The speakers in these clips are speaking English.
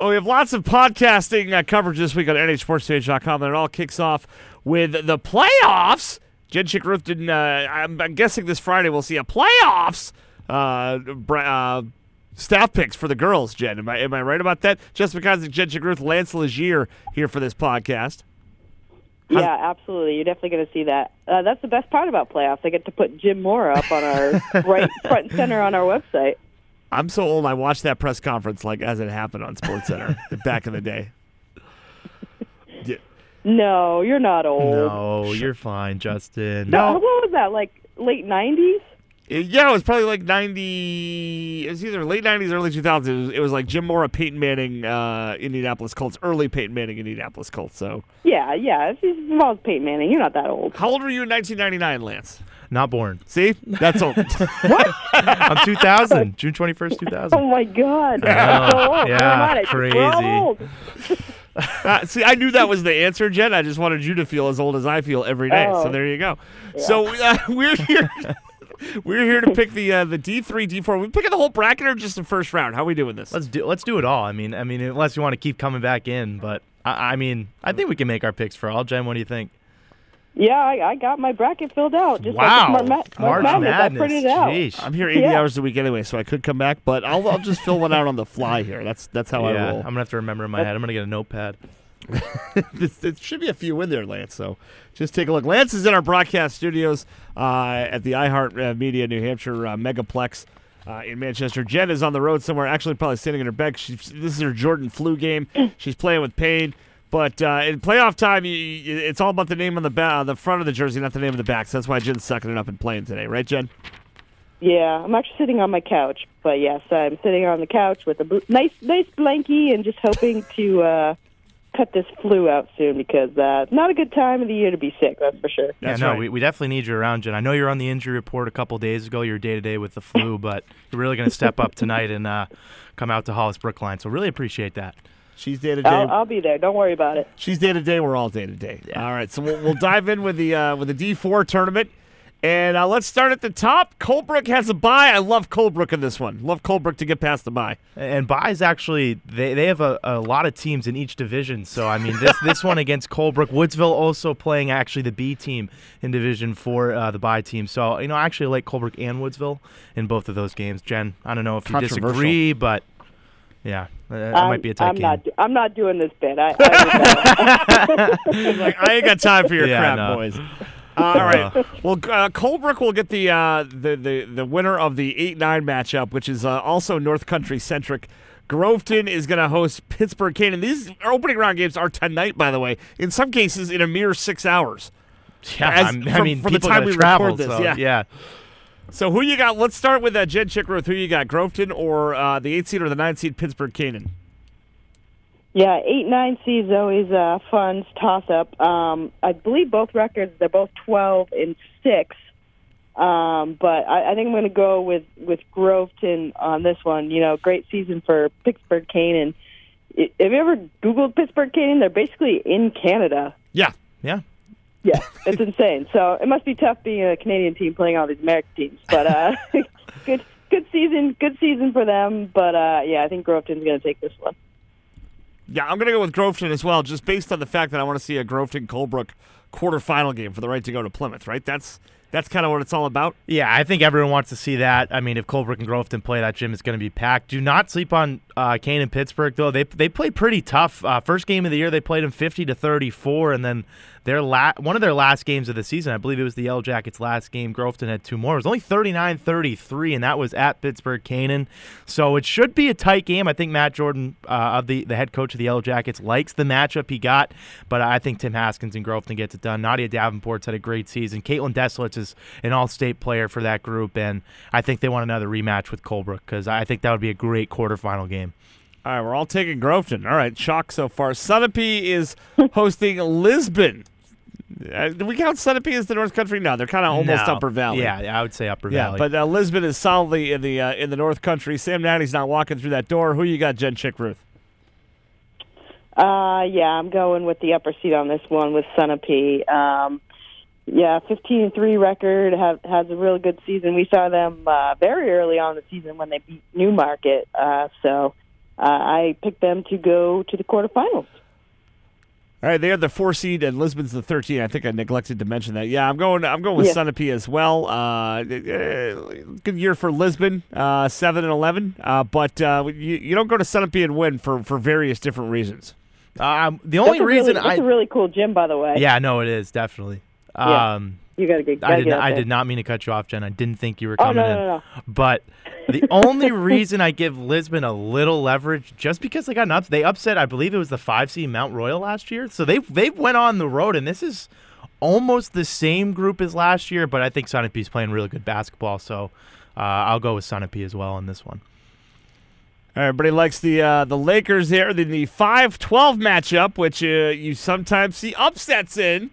Well, we have lots of podcasting uh, coverage this week on NHSportsPage.com, and it all kicks off with the playoffs. Jen Chick Ruth didn't. Uh, I'm, I'm guessing this Friday we'll see a playoffs. Uh, uh, staff picks for the girls. Jen, am I am I right about that? Just because Jen Chick Ruth, Lance Legier here for this podcast. Yeah, absolutely. You're definitely going to see that. Uh, that's the best part about playoffs. I get to put Jim Mora up on our right front and center on our website. I'm so old. I watched that press conference like as it happened on SportsCenter back in the day. Yeah. No, you're not old. No, you're fine, Justin. No, what was that? Like late '90s? It- yeah, it was probably like 90. It was either late 90s, early 2000s. It was, it was like Jim Mora, Peyton Manning, uh, Indianapolis Colts, early Peyton Manning, Indianapolis Colts. So, Yeah, yeah. If it involves Peyton Manning, you're not that old. how old were you in 1999, Lance? Not born. See, that's old. what? I'm 2000, June 21st, 2000. Oh my God! know. So old. Yeah, Never mind, I just- we're all crazy. old. Uh, see, I knew that was the answer, Jen. I just wanted you to feel as old as I feel every day. So Oh. there you go. So uh, we're here. We're here to pick the uh, the D three D four. We picking the whole bracket or just the first round? How are we doing this? Let's do let's do it all. I mean, I mean, unless you want to keep coming back in, but I, I mean, I think we can make our picks for all. Jen, what do you think? Yeah, I, I got my bracket filled out. Just wow, like March, March March Madness. I printed it out. Jeez. I'm here 80 Yeah. hours a week anyway, so I could come back, but I'll, I'll just fill one out on the fly here. That's that's how I yeah, roll. I'm gonna have to remember in my head. I'm gonna get a notepad. This- there should be a few in there, Lance. So just take a look. Lance is in our broadcast studios uh, at the iHeart uh, Media New Hampshire uh, Megaplex. Uh, in Manchester, Jen is on the road somewhere. Actually, probably sitting in her bed. She's, this is her Jordan flu game. She's playing with pain. But uh, in playoff time, you, you, it's all about the name on the ba- uh, the front of the jersey, not the name of the back. So that's why Jen's sucking it up and playing today, right, Jen? Yeah, I'm actually sitting on my couch, but yes, I'm sitting on the couch with a bl- nice, nice blankie, and just hoping to uh, cut this flu out soon because uh, it's not a good time of the year to be sick. That's for sure. Yeah, That's no, right. we, we definitely need you around, Jen. I know you're on the injury report a couple days ago. You're day to day with the flu, but you're really gonna step up tonight and uh, come out to Hollis Brookline. So really appreciate that. She's day to day. I'll, I'll be there. Don't worry about it. She's day to day. We're all day to day. All right, so we'll, we'll dive in with the uh, with the D four tournament, and uh, let's start at the top. Colebrook has a bye. I love Colebrook in this one. Love Colebrook to get past the bye. And buys actually they, they have a, a lot of teams in each division. So I mean this this one against Colebrook, Woodsville also playing actually the B team in Division Four, uh, the buy team. So you know I actually like Colebrook and Woodsville in both of those games. Jen, I don't know if you Controversial. disagree, but yeah, that I'm, might be a tight I'm game. not. do- I'm not doing this bit. I, I Like I ain't got time for your Yeah, crap, no. boys. Uh, all right. Well, uh, Colebrook will get the, uh, the the the winner of the eight nine matchup, which is uh, also North Country centric. Groveton is going to host Pittsburgh Canaan. These opening round games are tonight, by the way. In some cases, in a mere six hours. yeah, as- I'm- I from- mean from the time we travel, record this, so, yeah. yeah. So who you got? Let's start with uh, Jen Chickruth. Who you got? Groveton or uh, the eight seed or the nine seed Pittsburgh Canaan? yeah, eight nine seeds always uh, fun toss up. Um, I believe both records. They're both twelve and six. Um, but I, I think I'm going to go with with Groveton on this one. You know, great season for Pittsburgh Canaan. Have you ever Googled Pittsburgh Canaan? They're basically in Canada. Yeah. Yeah. Yeah, it's insane. So it must be tough being a Canadian team playing all these American teams. But uh, good, good season, good season for them. But uh, yeah, I think Groveton's going to take this one. Yeah, I'm going to go with Groveton as well, just based on the fact that I want to see a Groveton Colebrook quarterfinal game for the right to go to Plymouth. Right? That's that's kind of what it's all about. Yeah, I think everyone wants to see that. I mean, if Colebrook and Groveton play, that gym is going to be packed. Do not sleep on uh, Canaan Pittsburgh, though. They they played pretty tough. Uh, first game of the year, they played them 50 to 34, and then their la- one of their last games of the season, I believe it was the Yellow Jackets' last game. Groveton had two more. It was only 39-33, and that was at Pittsburgh Canaan. So it should be a tight game. I think Matt Jordan, uh, of the the head coach of the Yellow Jackets, likes the matchup he got, but I think Tim Haskins and Groveton gets it done. Nadia Davenport's had a great season. Caitlin Deslitz is an all-state player for that group, and I think they want another rematch with Colebrook because I think that would be a great quarterfinal game. All right, we're all taking Groveton. All right, shock so far. Sunapee is hosting Lisbon. Uh, do we count Sunapee as the North Country? No, they're kind of almost No. Upper Valley. Yeah, yeah, I would say Upper yeah. Valley. But uh, Lisbon is solidly in the uh, in the North Country. Sam Natty's not walking through that door. Who you got, Jen Chickruth? Uh, yeah, I'm going with the upper seat on this one with Sunapee. Um, yeah, 15 and three record have, has a really good season. We saw them uh, very early on in the season when they beat Newmarket. Uh, so uh, I picked them to go to the quarterfinals. All right, they are the four seed, and Lisbon's the thirteen. I think I neglected to mention that. Yeah, I'm going. I'm going with Yeah. Sunapee as well. Uh, eh, good year for Lisbon, uh, seven and eleven. Uh, but uh, you, you don't go to Sunapee and win for for various different reasons. Um, the only that's reason really, that's I a really cool gym, by the way. yeah no it is definitely. Yeah. You got to get. I gotta did get not, I did not mean to cut you off, Jen. I didn't think you were Oh coming no, in. no, no, no. But the only reason I give Lisbon a little leverage, just because they got an ups, they upset. I believe it was the five seed Mount Royal last year, so they they went on the road, and this is almost the same group as last year. But I think Sunapee's playing really good basketball, so uh, I'll go with Sunapee as well in this one. Everybody likes the uh, the Lakers there. Then the 5-12 matchup, which uh, you sometimes see upsets in.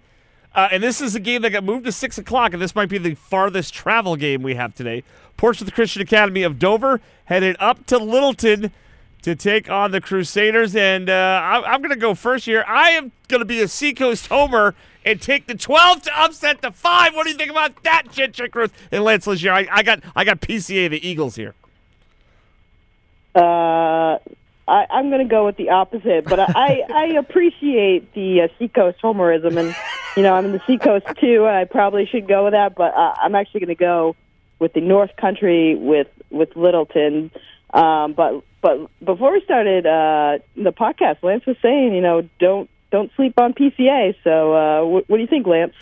Uh, and this is a game that got moved to 6 o'clock, and this might be the farthest travel game we have today. Portsmouth Christian Academy of Dover headed up to Littleton to take on the Crusaders. And uh, I- I'm going to go first here. I am going to be a Seacoast homer and take the 12 to upset the 5. What do you think about that, Jen Chickruth and Lance Legier? I, I, got, I got PCA, the Eagles here. Uh, I, I'm going to go with the opposite, but I, I appreciate the uh, Seacoast homerism, and you know I'm in the Seacoast too. And I probably should go with that, but uh, I'm actually going to go with the North Country with with Littleton. Um, but but before we started uh, the podcast, Lance was saying, you know, don't don't sleep on PCA. So uh, wh- what do you think, Lance?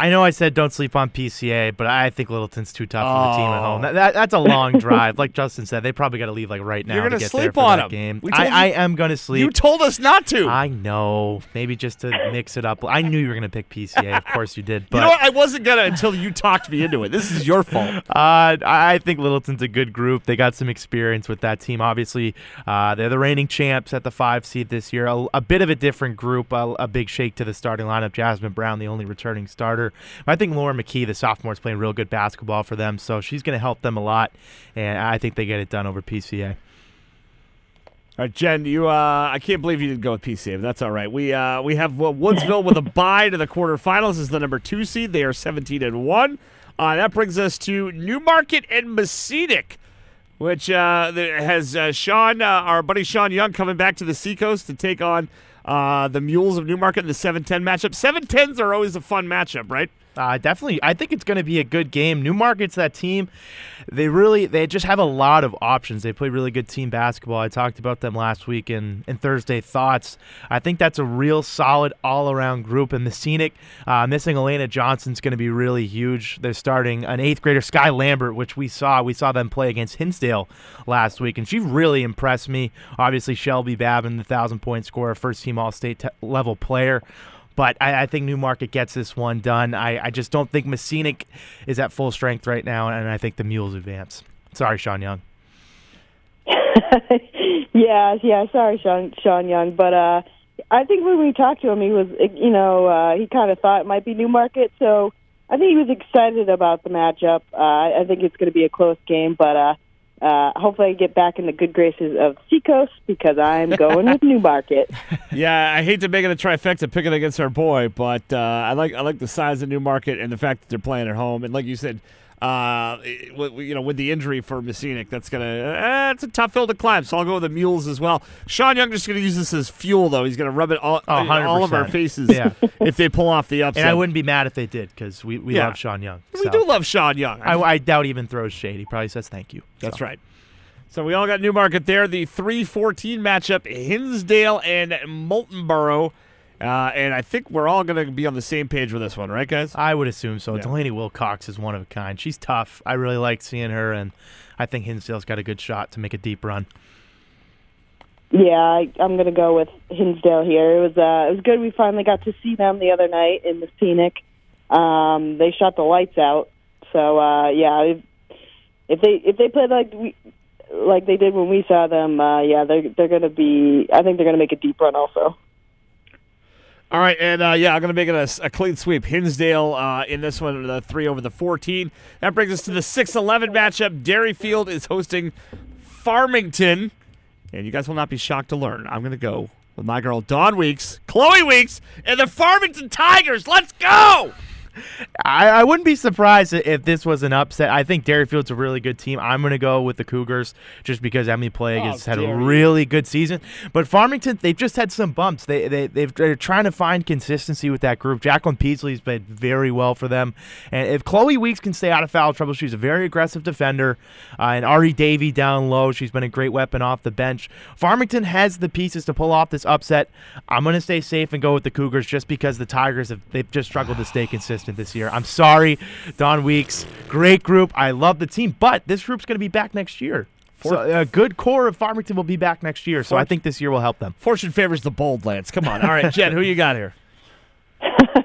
I know I said don't sleep on PCA, but I think Littleton's too tough for the team at Oh. home. That, that, that's a long drive. Like Justin said, they probably got to leave like right now You're to gonna get there sleep on that. We told I, I am going to sleep. You told us not to. I know. Maybe just to mix it up. I knew you were going to pick PCA. Of course you did. But you know what? I wasn't gonna until you talked me into it. This is your fault. Uh, I think Littleton's a good group. They got some experience with that team. Obviously, uh, they're the reigning champs at the five seed this year. A, a bit of a different group. A, a big shake to the starting lineup. Jasmine Brown, the only returning starter. I think Laura McKee, the sophomore, is playing real good basketball for them. So she's going to help them a lot, and I think they get it done over PCA. All right, Jen, you. Uh, I can't believe you didn't go with PCA, but that's all right. We uh, we have Woodsville with a bye to the quarterfinals as the number two seed. They are seventeen and one. Uh, that brings us to Newmarket and Mascenic, which uh, has uh, Sean, uh, our buddy Sean Young, coming back to the Seacoast to take on uh, the Mules of Newmarket in the seven ten matchup. Seven tens are always a fun matchup, right? Uh, definitely, I think it's going to be a good game. Newmarket's that team. They really, they just have a lot of options. They play really good team basketball. I talked about them last week in, in Thursday thoughts. I think that's a real solid all-around group. And Mascenic, uh, missing Elena Johnson's going to be really huge. They're starting an eighth grader, Sky Lambert, which we saw. We saw them play against Hinsdale last week, and she really impressed me. Obviously, Shelby Babin, the thousand-point scorer, first-team All-State te- level player. But I, I think Newmarket gets this one done. I, I just don't think Mascenic is at full strength right now, and I think the Mules advance. Sorry, Sean Young. yeah, yeah. Sorry, Sean Sean Young, but uh, I think when we talked to him, he was, you know, uh, he kind of thought it might be Newmarket, so I think he was excited about the matchup. Uh, I think it's going to be a close game, but uh, uh, hopefully I get back in the good graces of Seacoast because I'm going with Newmarket. Yeah, I hate to make it a trifecta picking against our boy, but uh, I like I like the size of Newmarket and the fact that they're playing at home. And like you said, uh, you know, with the injury for Mascenic, that's gonna uh, it's a tough hill to climb. So I'll go with the Mules as well. Sean Young just gonna use this as fuel though. He's gonna rub it all, Oh, all of our faces Yeah. if they pull off the upset. And I wouldn't be mad if they did because we, we Yeah. love Sean Young. we do love Sean Young. I, I doubt he even throws shade. He probably says thank you. That's So. right. So we all got Newmarket there. The 3-14 matchup, Hinsdale and Moultonborough. Uh, and I think we're all going to be on the same page with this one, right, guys? I would assume so. Yeah. Delaney Wilcox is one of a kind. She's tough. I really like seeing her, and I think Hinsdale's got a good shot to make a deep run. Yeah, I, I'm going to go with Hinsdale here. It was uh, it was good. We finally got to see them the other night in the Scenic. Um, they shot the lights out. So uh, yeah, if, if they if they played like we like they did when we saw them, uh, yeah, they're they're going to be. I think they're going to make a deep run also. All right, and uh, yeah, I'm going to make it a, a clean sweep. Hinsdale uh, in this one, the 3 over the 14. That brings us to the 6 11 matchup. Derryfield is hosting Farmington. And you guys will not be shocked to learn. I'm going to go with my girl, Dawn Weeks, Chloe Weeks, and the Farmington Tigers. Let's go! I, I wouldn't be surprised if this was an upset. I think Field's a really good team. I'm going to go with the Cougars just because Emily Plague Oh, has had a really good season. But Farmington, they've just had some bumps. They, they, they've, they're trying to find consistency with that group. Jacqueline Peasley's been very well for them. And if Chloe Weeks can stay out of foul trouble, she's a very aggressive defender. Uh, and Ari Davy down low, she's been a great weapon off the bench. Farmington has the pieces to pull off this upset. I'm going to stay safe and go with the Cougars just because the Tigers have they've just struggled to stay consistent this year. I'm sorry, Don Weeks, great group. I love the team, but this group's going to be back next year. So a good core of Farmington will be back next year. So I think this year will help them. Fortune favors the bold, Lance. Come on. All right, Jen, who you got here?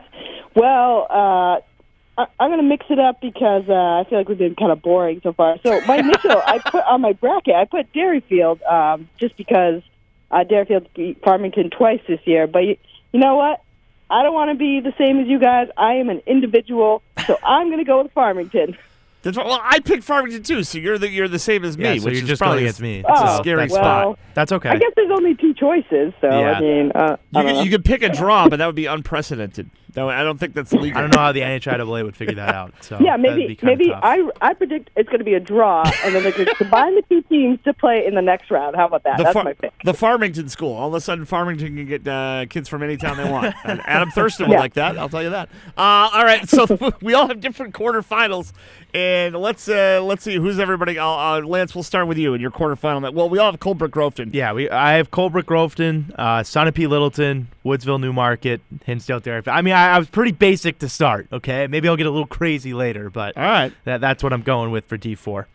Well, uh, I, I'm going to mix it up because uh, I feel like we've been kind of boring so far. So my initial, I put on my bracket, I put Derryfield um, just because uh, Derryfield beat Farmington twice this year. But you, you know what? I don't want to be the same as you guys. I am an individual, so I'm going to go with Farmington. That's. Well, I picked Farmington too, so you're the you're the same as me, Yeah, so which you're is just probably going against me. It's a Oh, scary well, spot. That's okay. I guess there's only two choices, so Yeah. I mean, uh, I You don't know. could, you could pick a draw, but that would be unprecedented. No, I don't think that's legal. I don't know how the NHIAA would figure that out. So Yeah, maybe maybe. I I predict it's going to be a draw, and then they could combine the two teams to play in the next round. How about that? The, That's Far- my pick. the Farmington school. All of a sudden, Farmington can get uh, kids from any town they want. And Adam Thurston would like that. I'll tell you that. Uh, all right, so we all have different quarterfinals, and let's uh, let's see who's everybody. Uh, uh, Lance, we'll start with you in your quarterfinal. Well, we all have Colebrook Groveton. Yeah, we I have Colebrook Groveton, uh, Sunapee Littleton, Woodsville Newmarket, Hinsdale Dairy. I mean, I, I was pretty basic to start. Okay, maybe I'll get a little crazy later, but All right, that, that's what I'm going with for D4. all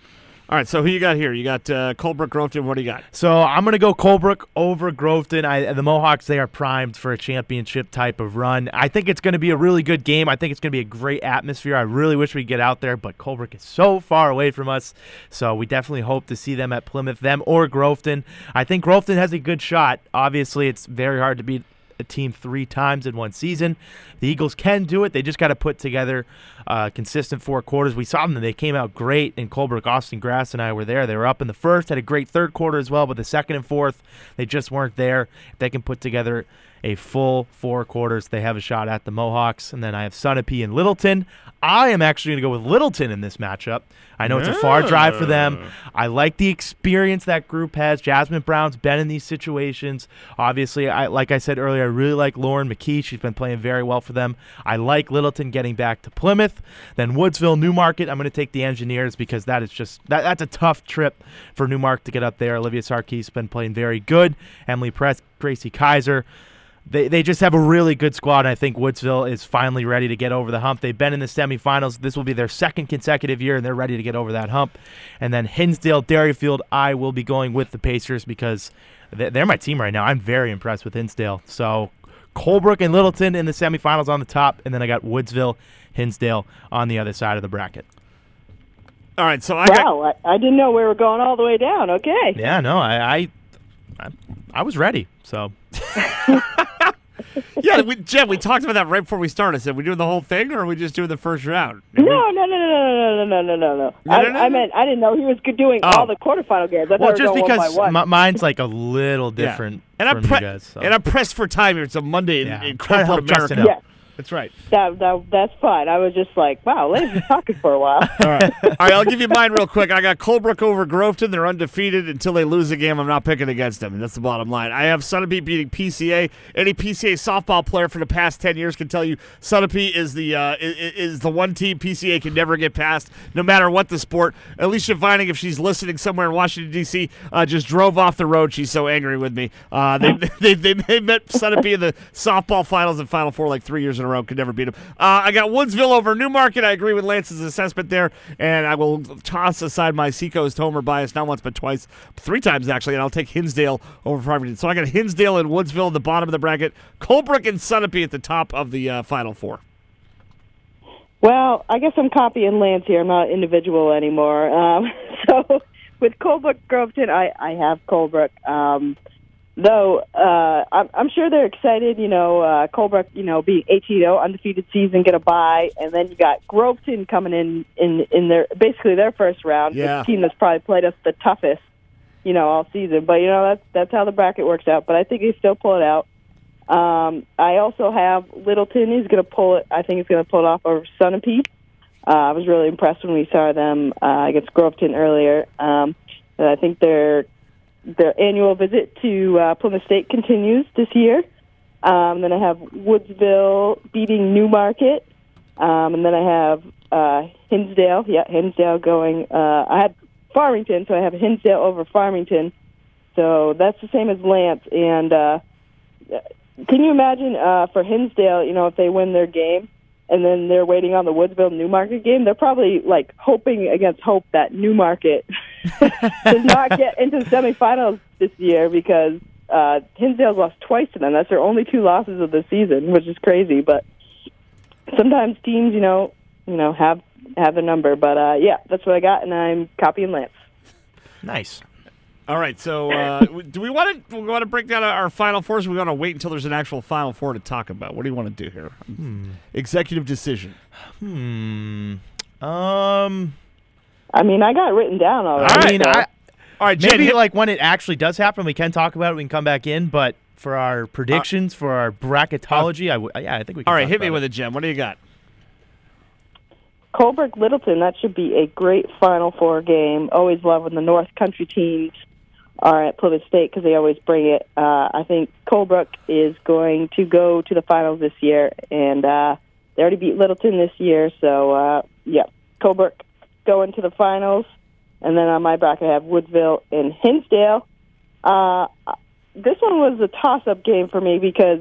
right. So who you got here? You got uh, Colebrook Groveton. What do you got? So I'm gonna go Colebrook over Groveton. I, the Mohawks they are primed for a championship type of run. I think it's gonna be a really good game. I think it's gonna be a great atmosphere. I really wish we could get out there, but Colebrook is so far away from us. So we definitely hope to see them at Plymouth, them or Groveton. I think Groveton has a good shot. Obviously, it's very hard to beat a team three times in one season. The Eagles can do it. They just got to put together uh, consistent four quarters. We saw them; they came out great in Colebrook. Austin Grass and I were there. They were up in the first, had a great third quarter as well, but the second and fourth, they just weren't there. If they can put together a full four quarters, they have a shot at the Mohawks. And then I have Sunapee and Littleton. I am actually going to go with Littleton in this matchup. I know it's a far drive for them. I like the experience that group has. Jasmine Brown's been in these situations. Obviously, I like I said earlier, I really like Lauren McKee. She's been playing very well for them. I like Littleton getting back to Plymouth. Then Woodsville, Newmarket. I'm going to take the Engineers because that is just that, that's a tough trip for Newmarket to get up there. Olivia Sarkis has been playing very good. Emily Press, Gracie Kaiser they, they just have a really good squad. And I think Woodsville is finally ready to get over the hump. They've been in the semifinals. This will be their second consecutive year, and they're ready to get over that hump. And then Hinsdale, Derryfield, I will be going with the Pacers because they- they're my team right now. I'm very impressed with Hinsdale. So Colebrook and Littleton in the semifinals on the top, and then I got Woodsville, Hinsdale on the other side of the bracket. All right, so I got Wow, I, I didn't know we were going all the way down. Okay. Yeah, no, I I, I, I was ready. So yeah, we, Jen. We talked about that right before we started. I said, we doing the whole thing, or are we just doing the first round? No, no, no, no, no, no, no, no, no, no. No, I, no, no, I meant I didn't know he was doing Oh. all the quarterfinal games. I well, just going because one by one. mi- mine's like a little Yeah. different and I'm pre- you guys. So. and I'm pressed for time here. It's a Monday in, Yeah, in I'm trying to corporate Justin America. out. That's right. that, that that's fine. I was just like, wow, Lane's been talking for a while. All right. All right, I'll give you mine real quick. I got Colebrook over Groveton. They're undefeated until they lose a game. I'm not picking against them. And that's the bottom line. I have Sunapee beating PCA. Any PCA softball player for the past 10 years can tell you Sunapee is the uh, i- i- is the one team PCA can never get past, no matter what the sport. Alicia Vining, if she's listening somewhere in Washington, D.C., uh, just drove off the road. She's so angry with me. Uh, they, they, they, they met Sunapee in the softball finals and Final Four like three years in a row. Could never beat them. Uh, I got Woodsville over Newmarket. I agree with Lance's assessment there, and I will toss aside my Seacoast homer bias not once but twice, three times actually, and I'll take Hinsdale over Farmington. So I got Hinsdale and Woodsville at the bottom of the bracket, Colebrook and Sunapee at the top of the uh, Final Four. Well, I guess I'm copying Lance here. I'm not individual anymore. Um, so with Colebrook Groveton, I, I have Colebrook. Um, though uh, I'm, I'm sure they're excited. You know, uh, Colebrook, you know, being 18-0, undefeated season, get a bye, and then you got Groveton coming in in in their basically their first round. Yeah. The team that's probably played us the toughest, you know, all season. But you know that's that's how the bracket works out. But I think they still pull it out. Um, I also have Littleton. He's going to pull it. I think he's going to pull it off over Sunapee. Uh, I was really impressed when we saw them uh, against Groveton earlier. Um, and I think their their annual visit to uh, Plymouth State continues this year. Um, then I have Woodsville beating Newmarket, um, and then I have uh, Hinsdale. Yeah, Hinsdale going. Uh, I had Farmington, so I have Hinsdale over Farmington. So that's the same as Lance. And uh, can you imagine uh, for Hinsdale, you know, if they win their game and then they're waiting on the Woodsville Newmarket game, they're probably like hoping against hope that Newmarket does not get into the semifinals this year because uh, Hinsdale's lost twice to them. That's their only two losses of the season, which is crazy. But sometimes teams, you know, you know, have have a number. But uh, yeah, that's what I got, and I'm copying Lance. Nice. All right. So, uh, do we want to we want to break down our final fours? Or we want to wait until there's an actual final four to talk about. What do you want to do here? Hmm. Executive decision. Hmm. Um. I mean, I got it written down already. I mean, so- I, All right, Jen, maybe hit- like when it actually does happen, we can talk about it. We can come back in, but for our predictions, for our bracketology, I w- yeah, I think we. can all right, talk hit me about with it, Jen. What do you got? Colebrook Littleton, that should be a great Final Four game. Always love when the North Country teams are at Plymouth State because they always bring it. Uh, I think Colebrook is going to go to the finals this year, and uh, they already beat Littleton this year. So, uh, yeah, Colebrook going to the finals. And then on my bracket, I have Woodsville and Hinsdale. Uh, this one was a toss-up game for me because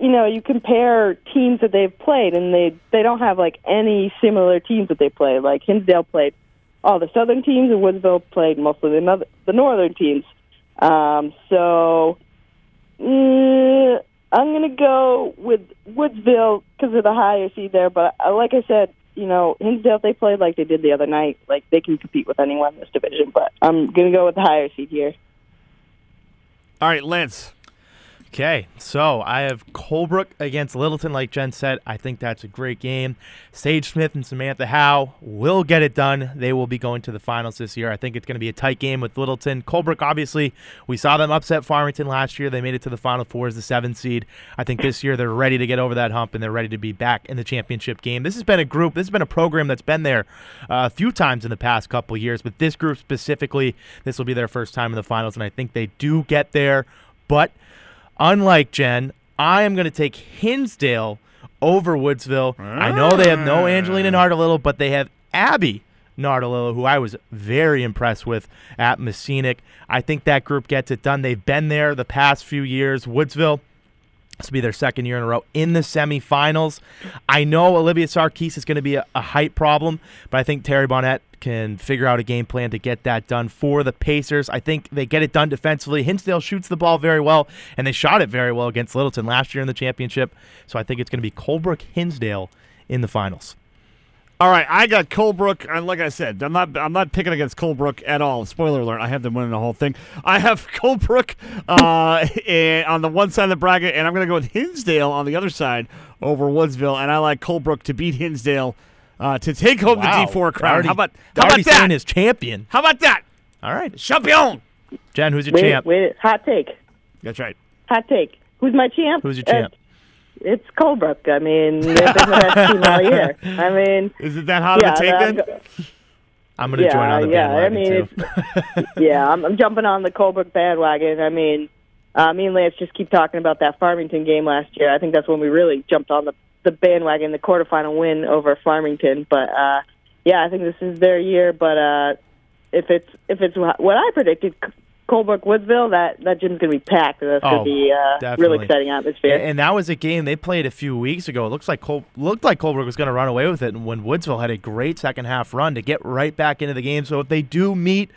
you know, you compare teams that they've played, and they they don't have like any similar teams that they play. Like Hinsdale played all the southern teams, and Woodsville played mostly the noth- the northern teams. Um, so mm, I'm gonna go with Woodsville because of the higher seed there. But uh, like I said, you know, Hinsdale if they played like they did the other night, like they can compete with anyone in this division. But I'm gonna go with the higher seed here. All right, Lance. Okay, so I have Colebrook against Littleton, like Jen said. I think that's a great game. Sage Smith and Samantha Howe will get it done. They will be going to the finals this year. I think it's going to be a tight game with Littleton. Colebrook, obviously, we saw them upset Farmington last year. They made it to the Final Four as the seventh seed. I think this year they're ready to get over that hump and they're ready to be back in the championship game. This has been a group, this has been a program that's been there uh, a few times in the past couple years, but this group specifically, this will be their first time in the finals, and I think they do get there. But Unlike Jen, I am going to take Hinsdale over Woodsville. I know they have no ah. Angelina Nardolillo, but they have Abby Nardolillo, who I was very impressed with at Mascenic. I think that group gets it done. They've been there the past few years. Woodsville, this will be their second year in a row in the semifinals. I know Olivia Sarkis is going to be a, a height problem, but I think Terry Bonnet can figure out a game plan to get that done for the Pacers. I think they get it done defensively. Hinsdale shoots the ball very well, and they shot it very well against Littleton last year in the championship. So I think it's going to be Colebrook Hinsdale in the finals. All right, I got Colebrook, and like I said, I'm not I'm not picking against Colebrook at all. Spoiler alert: I have them winning the whole thing. I have Colebrook uh, and on the one side of the bracket, and I'm going to go with Hinsdale on the other side over Woodsville, and I like Colebrook to beat Hinsdale uh, to take home Wow. the D4 crown. Already- how about how about that? saying his champion. How about that? All right, Champion. Jen, who's your Wait, champ? wait, hot take, That's right. hot take. Who's my champ? Who's your Uh, champ? It's Colebrook. I mean, they've been the best team all year. I mean, Is it that hot yeah, of a take I'm then? go- I'm going to yeah, join on the yeah, I bandwagon mean, too. yeah, I'm, I'm jumping on the Colebrook bandwagon. I mean, uh, me and Lance just keep talking about that Farmington game last year. I think that's when we really jumped on the the bandwagon, the quarterfinal win over Farmington. But uh, yeah, I think this is their year. But uh, if it's if it's what I predicted, C- Colebrook Woodsville, that that gym's gonna be packed. That's Oh, gonna be uh, really exciting atmosphere. And that was a game they played a few weeks ago. It looks like Col- looked like Colebrook was going to run away with it, and when Woodsville had a great second half run to get right back into the game. So if they do meet,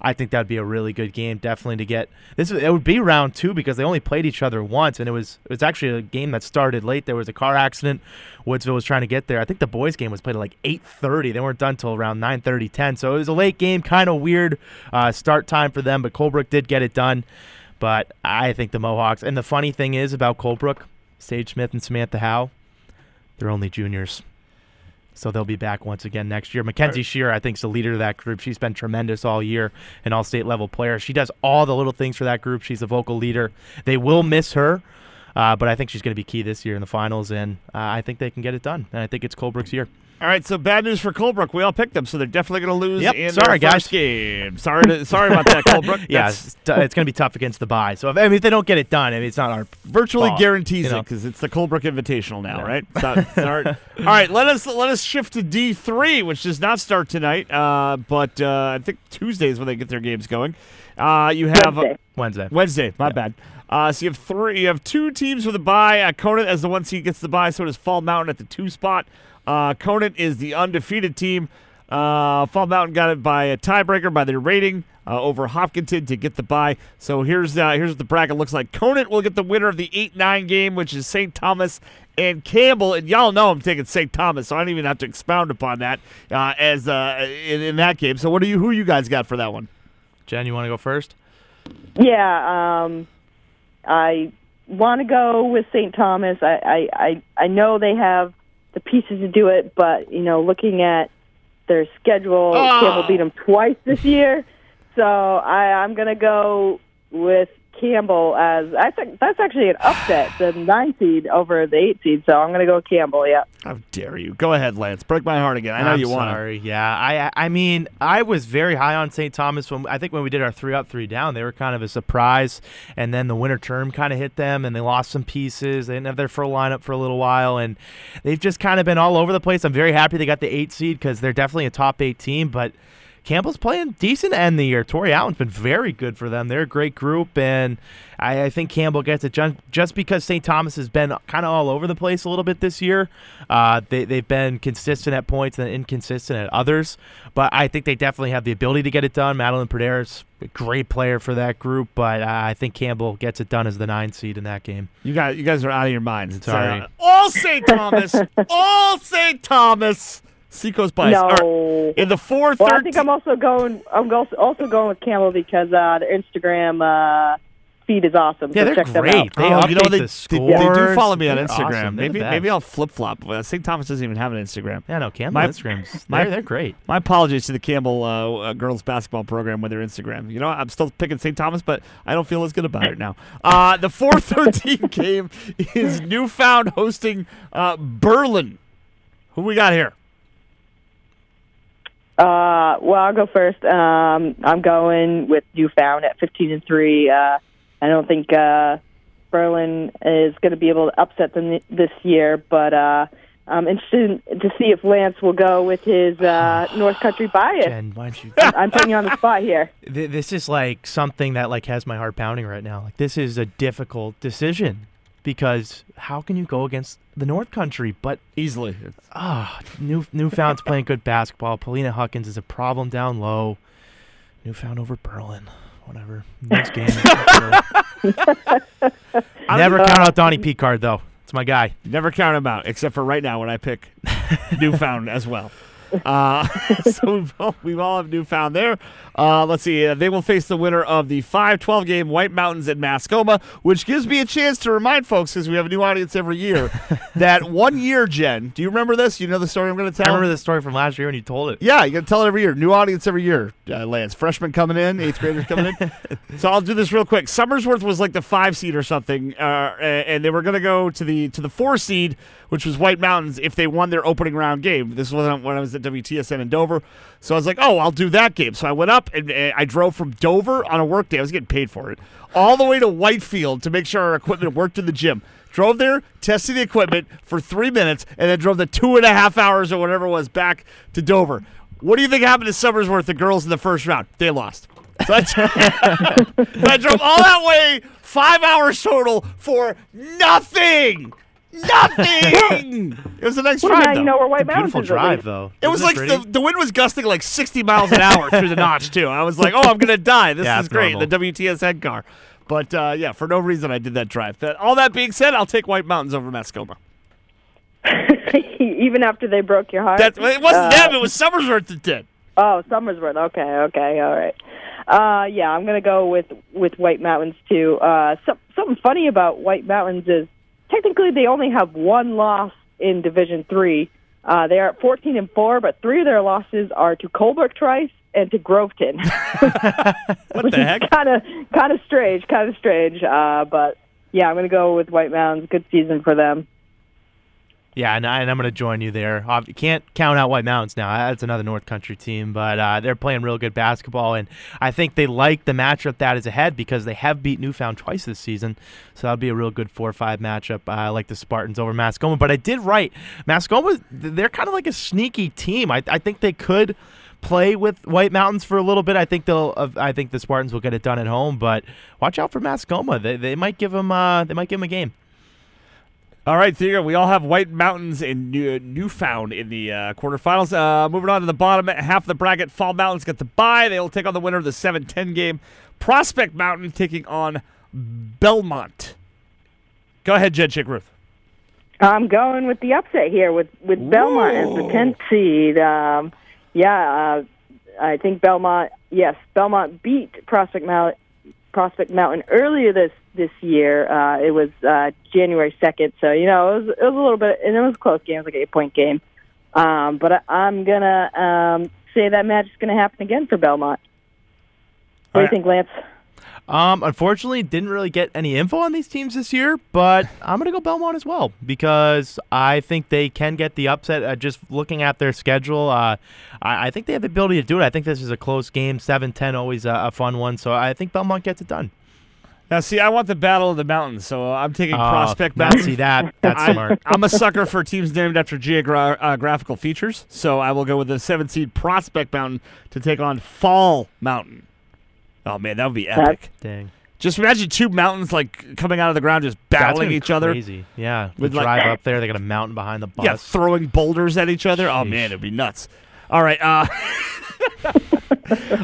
I think that'd be a really good game. Definitely to get this. It would be round two because they only played each other once, and it was it was actually a game that started late. There was a car accident. Woodsville was trying to get there. I think the boys' game was played at like 8:30. They weren't done till around 9:30, 10. So it was a late game, kind of weird uh, start time for them. But Colebrook did get it done. But I think the Mohawks. And the funny thing is about Colebrook, Sage Smith and Samantha Howe, they're only juniors. So they'll be back once again next year. Mackenzie Shearer, I think, is the leader of that group. She's been tremendous all year, an all state level player. She does all the little things for that group. She's a vocal leader. They will miss her. Uh, but I think she's going to be key this year in the finals, and uh, I think they can get it done. And I think it's Colebrook's year. All right, so bad news for Colebrook. We all picked them, so they're definitely going to lose Yep, in sorry, their guys. first game. Sorry, to, sorry about that, Colebrook. Yeah, it's, t- it's going to be tough against the bye. So if, I mean, if they don't get it done, I mean, it's not our virtually fault, guarantees you know. it because it's the Colebrook Invitational now, Yeah. right? It's not- it's not- all right, let us let us shift to D three, which does not start tonight, uh, but uh, I think Tuesdays when they get their games going. Uh, you have Wednesday. Wednesday. Wednesday. My bad. Uh, so you have three. You have two teams with a bye. Uh, Conant as the one seed gets the bye. So does Fall Mountain at the two spot. Uh, Conant is the undefeated team. Uh, Fall Mountain got it by a tiebreaker by their rating uh, over Hopkinton to get the bye. So here's uh, here's what the bracket looks like. Conant will get the winner of the eight nine game, which is St. Thomas and Campbell. And y'all know I'm taking St. Thomas, so I don't even have to expound upon that uh, as uh, in, in that game. So what do you who you guys got for that one? Jen, you want to go first? Yeah, um, I want to go with St. Thomas. I, I, I, I know they have the pieces to do it, but you know, looking at their schedule, Oh. Campbell beat them twice this year, so I, I'm gonna go with Campbell as I think that's actually an upset, the nine seed over the eight seed. So I'm gonna go Campbell. Yeah. How dare you? Go ahead, Lance. Break my heart again. I know I'm you want to. sorry. Yeah, I I mean I was very high on St. Thomas when I think when we did our three up three down they were kind of a surprise, and then the winter term kind of hit them and they lost some pieces. They didn't have their full lineup for a little while, and they've just kind of been all over the place. I'm very happy they got the eight seed because they're definitely a top eight team, but. Campbell's playing decent end the year. Tori Allen's been very good for them. They're a great group, and I, I think Campbell gets it just, just because St. Thomas has been kind of all over the place a little bit this year. Uh, they, they've been consistent at points and inconsistent at others, but I think they definitely have the ability to get it done. Madeline Perderas, a great player for that group, but uh, I think Campbell gets it done as the nine seed in that game. You guys, you guys are out of your minds. Sorry. all St. Thomas. all St. Thomas. Seacoast Bice. All right. No. In the four Well, I think I'm also going. I'm also also going with Campbell because uh, their Instagram uh, feed is awesome. Yeah, so they're check them great. out. They oh, you know update they, the they, they do follow me on They're Instagram. awesome. Maybe maybe. I'll flip flop. Uh, St. Thomas doesn't even have an Instagram. Yeah, no, Campbell My- Instagrams. my- they're, they're great. My apologies to the Campbell uh, uh, girls basketball program with their Instagram. You know, I'm still picking St. Thomas, but I don't feel as good about it now. Uh, the 413 game is Newfound hosting uh, Berlin. Who we got here? Uh, well, I'll go first. Um, I'm going with Newfound at 15 and three. Uh, I don't think uh, Berlin is going to be able to upset them this year, but uh, I'm interested to see if Lance will go with his uh, North Country bias. Jen, why don't you? I'm putting you on the spot here. Th- this is like something that like has my heart pounding right now. Like this is a difficult decision because how can you go against the North Country? But Easily. ah, New Newfound's playing good basketball. Paulina Huckins is a problem down low. Newfound over Berlin. Whatever. Next game. Never count out Donnie Picard though. It's my guy. Never count him out, except for right now when I pick Newfound as well. Uh, so we've all, we all have Newfound there. Uh, let's see. Uh, they will face the winner of the 5 12 game White Mountains at Mascoma, which gives me a chance to remind folks, because we have a new audience every year, that one year, Jen, do you remember this? You know the story I'm going to tell? I remember the story from last year when you told it. Yeah, you got to tell it every year. New audience every year. Uh, Lance, freshmen coming in, eighth graders coming in. so I'll do this real quick. Somersworth was like the five seed or something, uh, and they were going to go to the to the four seed, which was White Mountains, if they won their opening round game. This wasn't when I was at WTSN in Dover. So I was like, oh, I'll do that game. So I went up and I drove from Dover on a work day. I was getting paid for it, all the way to Whitefield to make sure our equipment worked in the gym. Drove there, tested the equipment for three minutes, and then drove the two and a half hours or whatever it was back to Dover. What do you think happened to Somersworth, the girls in the first round? They lost. So I, so I drove all that way, five hours total for nothing. Nothing. it was the next Well, drive. now though. you know where White It's a Mountains beautiful is. drive least. though. It was Isn't like pretty? the, the wind was gusting like 60 miles an hour through the notch too. I was like, oh, I'm gonna die. This Yeah, is great. normal. The WTSN car. But uh, yeah, for no reason I did that drive. That, all that being said, I'll take White Mountains over Mascoma. Even after they broke your heart. That it wasn't Uh, them. It was Somersworth that did. Oh, Somersworth. Okay, okay, all right. Uh, yeah, I'm gonna go with with White Mountains too. Uh, some, something funny about White Mountains is technically they only have one loss in Division Three. Uh, they are at 14 and four, but three of their losses are to Colebrook Trice and to Groveton, What which the heck? is kind of kind of strange, kind of strange. Uh, but yeah, I'm going to go with White Mountains. Good season for them. Yeah, and, I, I'm going to join you there. Uh, you can't count out White Mountains now. That's another North Country team, but uh, they're playing real good basketball, and I think they like the matchup that is ahead because they have beat Newfound twice this season. So that'll be a real good four or five matchup. Uh, I like the Spartans over Mascoma, but I did write Mascoma. They're kind of like a sneaky team. I, I think they could play with White Mountains for a little bit. I think they'll. Uh, I think the Spartans will get it done at home, but watch out for Mascoma. They, they might give them. Uh, they might give them a game. All right, there you. We all have White Mountains and New, Newfound in the uh, quarterfinals. Uh, moving on to the bottom half of the bracket, Fall Mountains get the bye. They will take on the winner of the 7-10 game. Prospect Mountain taking on Belmont. Go ahead, Jen Chick Ruth. I'm going with the upset here with with Belmont as the 10th seed. Um, yeah, uh, I think Belmont. Yes, Belmont beat Prospect Mountain. Prospect Mountain earlier this this year. Uh, it was uh, January second, so you know it was it was a little bit, and it was a close game. It was like an eight point game. Um, but I, I'm gonna um, say that match is gonna happen again for Belmont. What do you think, Lance? Um, unfortunately, didn't really get any info on these teams this year, but I'm gonna go Belmont as well because I think they can get the upset. Uh, just looking at their schedule, uh, I, I, think they have the ability to do it. I think this is a close game, 7-10, always a, a fun one. So I think Belmont gets it done. Now, see, I want the Battle of the Mountains, so I'm taking uh, Prospect Mountain. See that? That's smart. I'm a sucker for teams named after geographical uh, features, so I will go with the seven seed Prospect Mountain to take on Fall Mountain. Oh man, that would be epic. Dang. Just imagine two mountains like coming out of the ground, just battling each crazy. other. Crazy, yeah. With drive up there, they got a mountain behind the bus. Yeah, throwing boulders at each other. Sheesh. Oh man, it'd be nuts. All right. Uh, uh,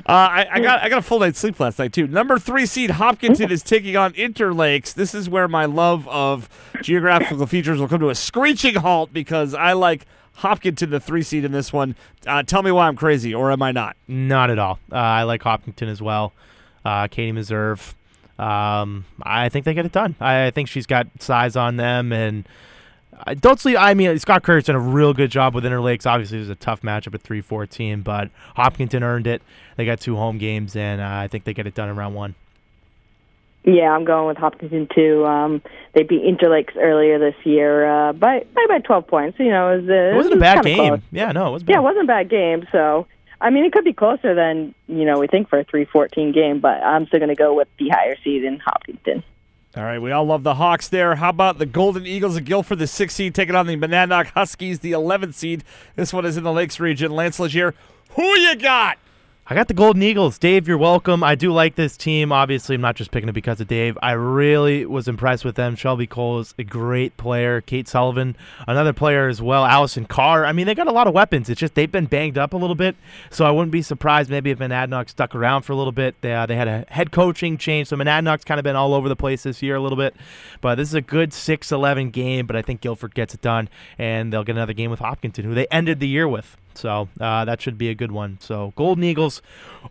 I, I, got I got a full night's sleep last night too. Number three seed Hopkinton is taking on Interlakes. This is where my love of geographical features will come to a screeching halt because I like Hopkinton the three seed in this one. Uh, tell me why I'm crazy, or am I not? Not at all. Uh, I like Hopkinton as well. Uh, Katie Meserve. Um, I think they get it done. I, I think she's got size on them and I don't sleep. I mean, Scott Curry's done a real good job with Interlakes. Obviously, it was a tough matchup at 3-14, but Hopkinton earned it. They got two home games, and uh, I think they get it done in round one. Yeah, I'm going with Hopkinton too. Um, they beat Interlakes earlier this year uh, by by about 12 points. You know, it, was, uh, it wasn't it a bad game. Close. Yeah, no, it was. Yeah, it wasn't a bad game. So, I mean, it could be closer than you know we think for a 3-14 game, but I'm still going to go with the higher seed in Hopkinton. All right, we all love the Hawks there. How about the Golden Eagles of Gilford, the sixth seed, taking on the Monadnock Huskies, the 11th seed. This one is in the Lakes region. Lance Legier, who you got? I got the Golden Eagles. Dave, you're welcome. I do like this team. Obviously, I'm not just picking it because of Dave. I really was impressed with them. Shelby Cole is a great player. Kate Sullivan, another player as well. Allison Carr. I mean, they got a lot of weapons. It's just they've been banged up a little bit. So I wouldn't be surprised maybe if Monadnock stuck around for a little bit. They, uh, they had a head coaching change. So Monadnock's kind of been all over the place this year a little bit. But this is a good 6 11 game. But I think Gilford gets it done. And they'll get another game with Hopkinton, who they ended the year with. So uh, that should be a good one. So Golden Eagles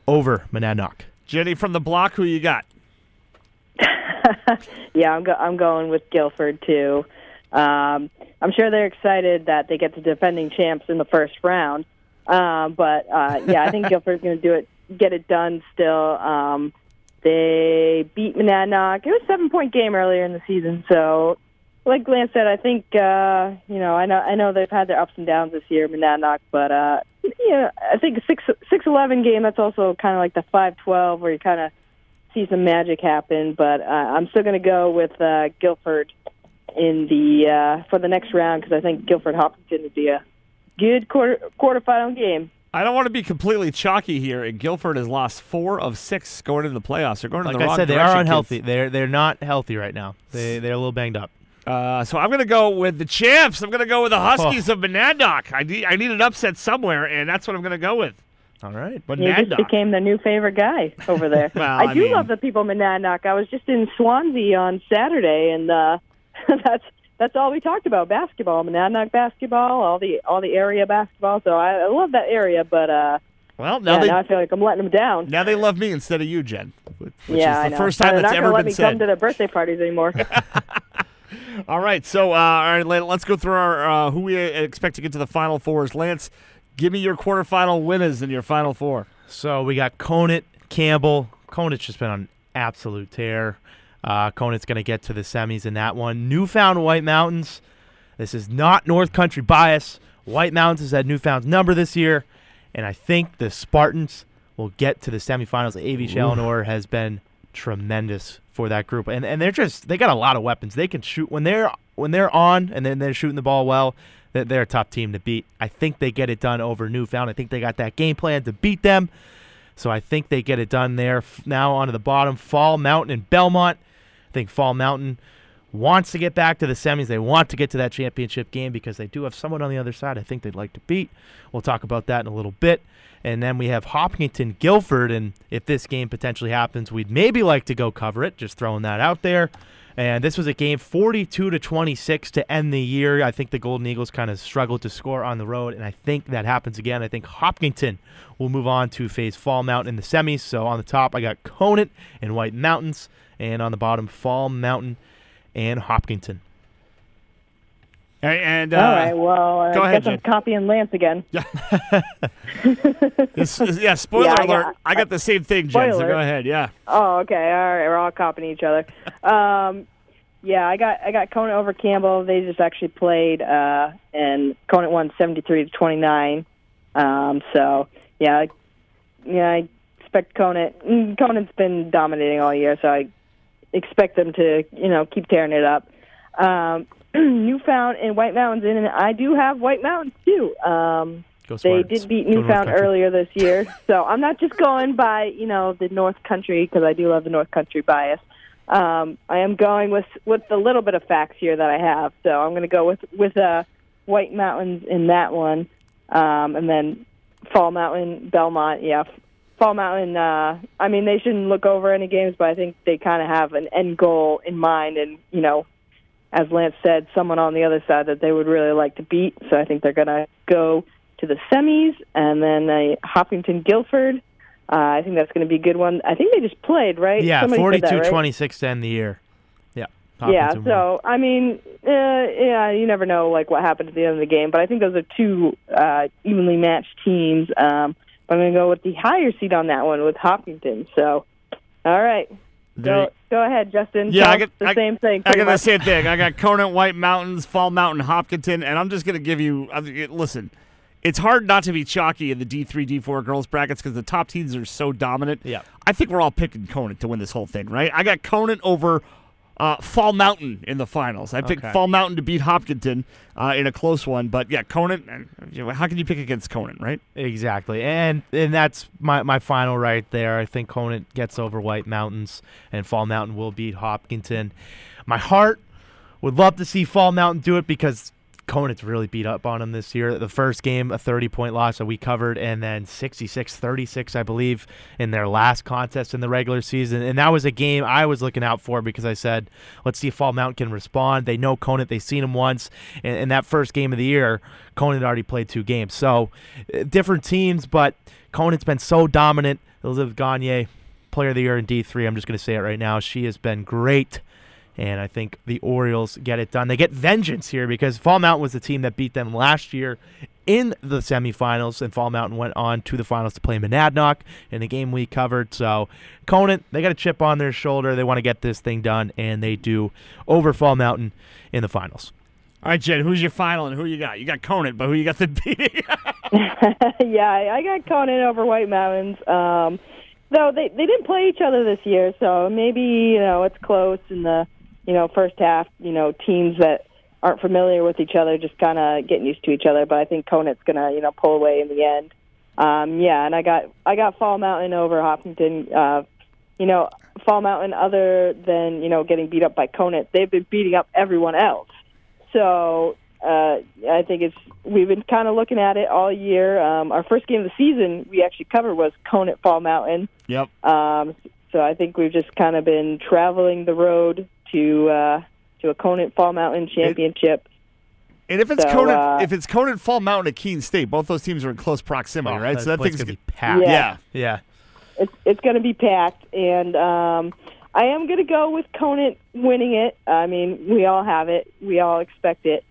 over Monadnock. Jenny from the block, who you got? yeah, I'm, go- I'm going with Gilford too. Um, I'm sure they're excited that they get the defending champs in the first round. Um, but uh, yeah, I think Gilford's going to do it, get it done still. Um, they beat Monadnock. It was a seven point game earlier in the season, so like Lance said, I think uh, you know I know I know they've had their ups and downs this year, Monadnock, but uh, yeah, I think a six six eleven game that's also kind of like the five twelve where you kind of see some magic happen. But uh, I'm still going to go with uh, Gilford in the uh, for the next round because I think Gilford Hopkinton would be a good quarter quarterfinal game. I don't want to be completely chalky here, and Gilford has lost four of six going into the playoffs. They're going like in the I wrong said, direction. they are unhealthy. Kids. They're they're not healthy right now. They they're a little banged up. Uh, so I'm going to go with the champs. I'm going to go with the Huskies oh. of Monadnock. I need, I need an upset somewhere, and that's what I'm going to go with. All right. But He just became the new favorite guy over there. well, I, I do mean, love the people of Monadnock. I was just in Swanzey on Saturday, and uh, that's that's all we talked about: basketball, Monadnock basketball, all the all the area basketball. So I, I love that area, but uh, well, now, yeah, they, now I feel like I'm letting them down. Now they love me instead of you, Jen. Which yeah, is the I know. first time They're that's not ever gonna let me come to their birthday parties anymore. All right, so uh, all right, let's go through our uh, who we expect to get to the final fours. Lance, give me your quarterfinal winners in your final four. So we got Conant, Campbell. Conant's just been on absolute tear. Uh, Conant's going to get to the semis in that one. Newfound White Mountains. This is not North Country bias. White Mountains has had Newfound's number this year, and I think the Spartans will get to the semifinals. AV Challenor has been tremendous for that group, and and they're just they got a lot of weapons. They can shoot when they're when they're on, and then they're shooting the ball well. They're, they're a tough team to beat. I think they get it done over Newfound. I think they got that game plan to beat them. So I think they get it done there. Now onto the bottom, Fall Mountain and Belmont. I think Fall Mountain wants to get back to the semis. They want to get to that championship game because they do have someone on the other side I think they'd like to beat. We'll talk about that in a little bit. And then we have Hopkinton Gilford. And if this game potentially happens, we'd maybe like to go cover it. Just throwing that out there. And this was a game 42 to 26 to end the year. I think the Golden Eagles kind of struggled to score on the road, and I think that happens again. I think Hopkinton will move on to face Fall Mountain in the semis. So on the top, I got Conant and White Mountains, and on the bottom, Fall Mountain and Hopkinton. And uh, All right. Well, I go ahead, guess I'm copying Lance again. this is- yeah, spoiler Yeah, I alert. got- I got the same thing, Jen. So Spoiler. go ahead. Yeah. Oh, okay. All right. We're all copying each other. Um, yeah, I got I got Conant over Campbell. They just actually played, uh, and Conant won seventy three to twenty nine. Um, so yeah, I- yeah, I expect Conant. mm, Conant's been dominating all year, so I expect them to you know keep tearing it up. Um, Newfound and White Mountains in, and I do have White Mountains too. Um, they did beat Newfound earlier this year, so I'm not just going by you know the North Country because I do love the North Country bias. Um, I am going with with the little bit of facts here that I have, so I'm going to go with with uh, White Mountains in that one, um, and then Fall Mountain, Belmont. Yeah, Fall Mountain. Uh, I mean, they shouldn't look over any games, but I think they kind of have an end goal in mind, and you know, as Lance said, someone on the other side that they would really like to beat. So I think they're going to go to the semis, and then a Hopkinton Gilford. Uh, I think that's going to be a good one. I think they just played, right? Yeah, Somebody said that, 42 right? 26 to end the year. Yeah. Yeah, won. so I mean, uh, yeah, you never know like what happened at the end of the game, but I think those are two uh, evenly matched teams. Um, but I'm going to go with the higher seed on that one with Hopkinton. So, all right, go go ahead, Justin. Yeah, Tell I get- us the I- same thing. I pretty got the same thing. I got Conant, White Mountains, Fall Mountain, Hopkinton, and I'm just going to give you. Uh, listen, it's hard not to be chalky in the D3, D4 girls brackets because the top teams are so dominant. Yeah. I think we're all picking Conant to win this whole thing, right? I got Conant over uh, Fall Mountain in the finals. I picked Okay. Fall Mountain to beat Hopkinton uh, in a close one, but yeah, Conant. uh, How can you pick against Conant, right? Exactly, and and that's my, my final right there. I think Conant gets over White Mountains, and Fall Mountain will beat Hopkinton. My heart would love to see Fall Mountain do it because Conant's really beat up on them this year. The first game, a 30 point loss that we covered, and then 66 36, I believe, in their last contest in the regular season. And that was a game I was looking out for because I said, let's see if Fall Mountain can respond. They know Conant, they've seen him once. And in that first game of the year, Conant had already played two games. So uh, different teams, but Conant's been so dominant. Elizabeth Gagne, player of the year in D3. I'm just going to say it right now. She has been great. And I think the Orioles get it done. They get vengeance here because Fall Mountain was the team that beat them last year in the semifinals, and Fall Mountain went on to the finals to play Monadnock in the game we covered. So, Conant, they got a chip on their shoulder. They want to get this thing done, and they do over Fall Mountain in the finals. All right, Jen, who's your final and who you got? You got Conant, but who you got the beating? yeah, I I got Conant over White Mountains. Um, though they they didn't play each other this year, so maybe you know it's close in the you know first half. You know teams that aren't familiar with each other just kind of getting used to each other. But I think Conant's gonna you know pull away in the end. Um, yeah, and I got I got Fall Mountain over Hopkinton. Uh, you know, Fall Mountain, other than you know getting beat up by Conant, they've been beating up everyone else. So uh, I think it's we've been kind of looking at it all year. Um, our first game of the season we actually covered was Conant Fall Mountain. yep. Um, so I think we've just kind of been traveling the road to uh, to a Conant Fall Mountain championship. And if it's So, Conant, uh, if it's Conant Fall Mountain at Keene State, both those teams are in close proximity, Oh, right? so that place thing's gonna be packed. Yeah. yeah. Yeah. It's it's going to be packed, and um, I am going to go with Conant winning it. I mean, we all have it, we all expect it.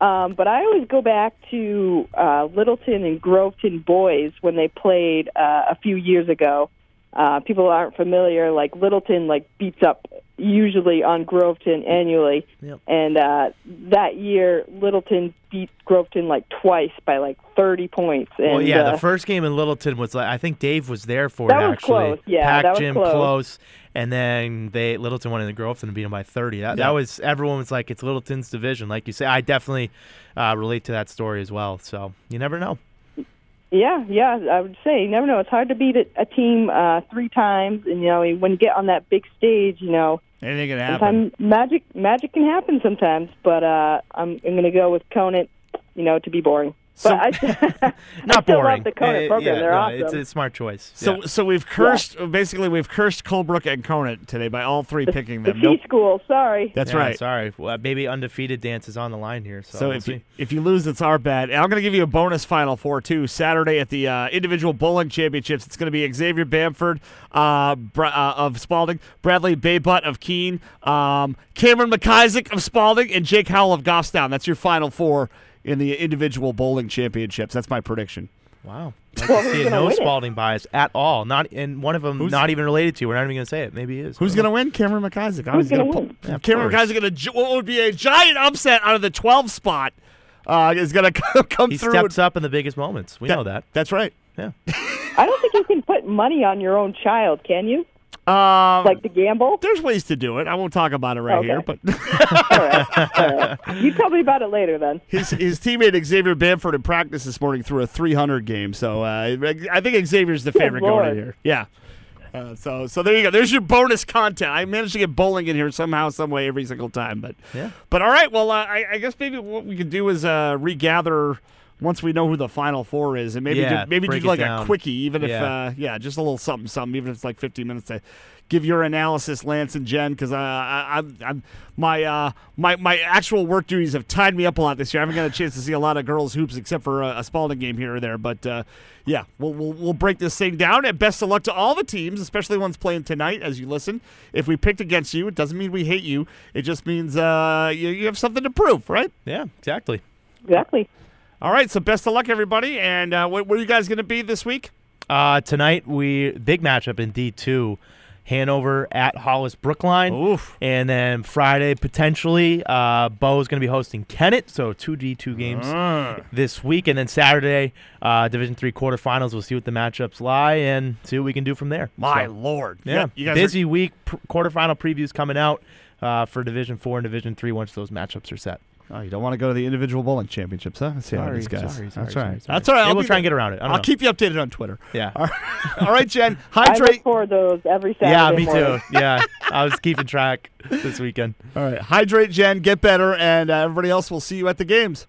Um, but I always go back to uh, Littleton and Groveton boys when they played uh, a few years ago. Uh, people aren't familiar. Like Littleton, like beats up usually on Groveton annually. Yep. And uh, that year, Littleton beat Groveton like twice by like 30 points. And, Well, yeah, uh, the first game in Littleton was like I think Dave was there for That it was actually. close, yeah, Packed that was gym close. and then they Littleton won in the Grove and beat them by thirty. That, Yeah. that was everyone was like it's Littleton's division, like you say. I definitely uh, relate to that story as well. So you never know. Yeah, yeah, I would say you never know. It's hard to beat a, a team uh, three times, and you know when you get on that big stage, you know Anything can happen. magic magic can happen sometimes. But uh, I'm I'm going to go with Conant, you know, to be boring. So- but I, Not I still boring. love the Conant Eh, program. yeah, They're no, awesome. It's a smart choice. So Yeah. so we've cursed basically we've cursed Colebrook and Conant today by all three picking the them. C Nope. school. Sorry. That's Yeah, right. Sorry, well, maybe undefeated dance is on the line here. So, So we'll if you, if you lose, it's our bad. And I'm going to give you a bonus final four too. Saturday at the uh, individual bowling championships, it's going to be Xavier Bamford uh, Bra- uh, of Spaulding, Bradley Baybutt of Keene, um, Cameron McIsaac of Spaulding, and Jake Howell of Goffstown. That's your final four in the individual bowling championships. That's my prediction. Wow. Like Well, to see no? Spaulding bias at all. Not and one of them Who's- not even related to. We're not even going to say it. Maybe he is. Who's going to win? Cameron McIsaac. I was Who's going gonna to win? Yeah, Cameron course. McIsaac going to what would be a giant upset out of the 12 spot uh, is going to come He through. steps up in the biggest moments. We know that. That's right. Yeah. I don't think you can put money on your own child, can you? Um, Like to gamble? there's ways to do it. I won't talk about it right Okay. here, but All right. All right. You tell me about it later then. his his teammate Xavier Bamford in practice this morning threw a 300 game. So uh, I think Xavier's the Good favorite going in here. Yeah. Uh, so so there you go. There's your bonus content. I managed to get bowling in here somehow, some way, every single time. But Yeah. but all right. Well, uh, I, I guess maybe what we could do is uh, regather once we know who the final four is, and maybe Yeah, do, maybe do break it like a quickie, even if Yeah. uh, yeah, just a little something something, even if it's like 15 minutes to give your analysis, Lance and Jen, because uh, I, I'm, I'm my uh, my my actual work duties have tied me up a lot this year. I haven't got a chance to see a lot of girls hoops except for a, a Spaulding game here or there, but uh, yeah, we'll, we'll we'll break this thing down. And best of luck to all the teams, especially ones playing tonight. As you listen, if we picked against you, it doesn't mean we hate you. It just means uh, you, you have something to prove, right? Yeah, exactly. Exactly. All right, so best of luck, everybody. And uh, wh- where are you guys going to be this week? Uh, tonight we big matchup in D two, Hanover at Hollis Brookline, Oof. and then Friday potentially uh, Bow is going to be hosting Kennett, so two D two games Uh, this week, and then Saturday uh, Division three quarterfinals. We'll see what the matchups lie and see what we can do from there. my So, lord. Yeah, got- you guys busy week. Pr- quarterfinal previews coming out uh, for Division four and Division three once those matchups are set. Are, oh, you don't want to go to the individual bowling championships, huh? Let's see how Sorry, these guys. sorry, That's sorry, right. sorry, sorry. That's all right. I'll we'll try and get around it. I don't I'll know. keep you updated on Twitter. Yeah. All right, all right Jen. I look Hydrate. forward to those every Saturday Yeah, me morning. too. Yeah, I was keeping track this weekend. All right, hydrate, Jen. Get better, and uh, everybody else. We'll see you at the games.